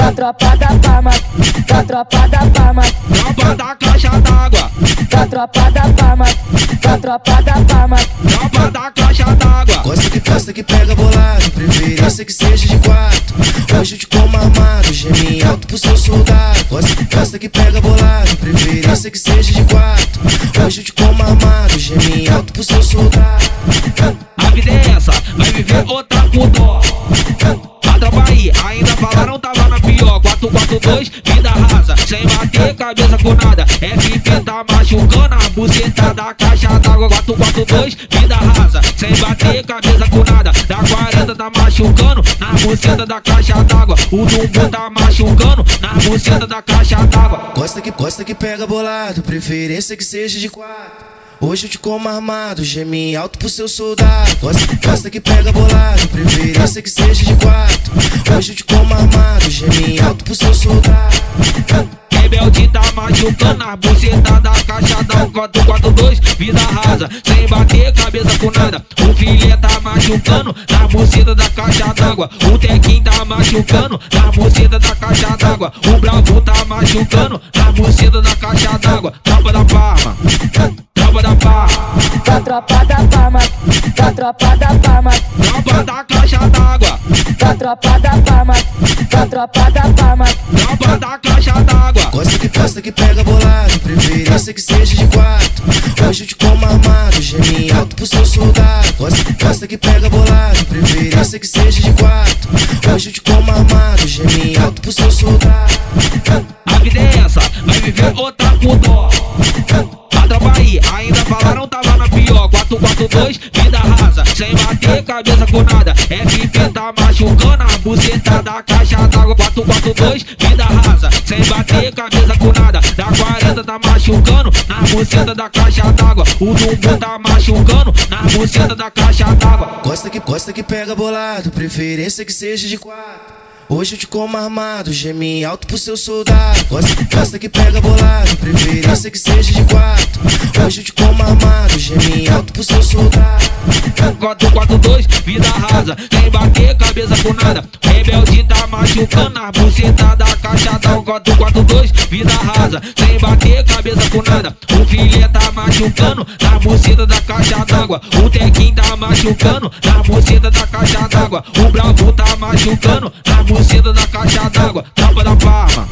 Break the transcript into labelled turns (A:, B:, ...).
A: da tropa da Palma, da tropa da Palma,
B: Tropa da caixa d'água,
A: da tropa da Palma, da tropa da Palma,
B: tropa da caixa d'água.
C: Gosta que posta que pega bolado, preferência que seja de quatro. Hoje eu te como armado, geme alto pro seu soldado. Gosta que posta que pega bolado, preferência que seja de quatro. Hoje eu te como armado, geme alto pro seu soldado.
B: A vida é essa, vai viver outra com dó. A tropa aí, ainda falaram tava na pior. 442, vida rasa, sem bater cabeça com nada. FP tá machucando a buceta da caixa d'água. 442, vida rasa, sem bater cabeça com nada. Da 40 tá machucando na buceta da caixa d'água. O Dumbo tá machucando na buceta da caixa d'água.
C: Gosta que posta que pega bolado, preferência que seja de quatro. Hoje eu te como armado, geme alto pro seu soldado. Gosta, gosta que pega bolado, preferência que seja de quatro. Hoje eu te como
B: machucando a buceta da caixa da 442 Vida rasa, sem bater cabeça com nada. O filé tá machucando na buceta da caixa d'água. O Tequim tá machucando na buceta da caixa d'água. O Bravo tá machucando na buceta da caixa d'água. Tropa da Parma, tropa da Parma.
A: Da tropa da Palma, da tropa da Palma,
B: Tropa da caixa d'água,
A: da tropa da Palma, da tropa da Palma,
B: tropa da caixa d'água
C: Gosta que que pega bolado, preferência que seja de quatro. Hoje eu te como armado, geme alto pro seu soldado. Gosta, que pega bolado, preferência que seja de quatro. Hoje eu te como armado, geme alto pro seu soldado.
B: A vida é essa, vai viver outra com dó. Aí, ainda falaram tava na pior. 442, vida rasa, sem bater cabeça com nada. FP tá machucando a buceta da caixa d'água. 442, vida rasa, sem bater cabeça com nada. Da 40 tá machucando na buceta da caixa d'água. O Dumbo tá machucando na buceta da caixa d'água.
C: Gosta que gosta que pega bolado, preferência que seja de quatro. Hoje eu te como armado, geme alto pro seu soldado. Gosta, gosta que pega bolado, preferência que seja de quatro. Hoje eu te como armado, geme alto pro seu soldado.
B: 442, vida rasa, sem bater cabeça com nada. Rebelde tá machucando a buceta da caixa da 442, vida rasa, sem bater cabeça com nada. O filé tá machucando na buceta da caixa d'água. O Tequim tá machucando na buceta da caixa d'água. O Bravo tá machucando na buceta da caixa d'água. Tropa da Parma.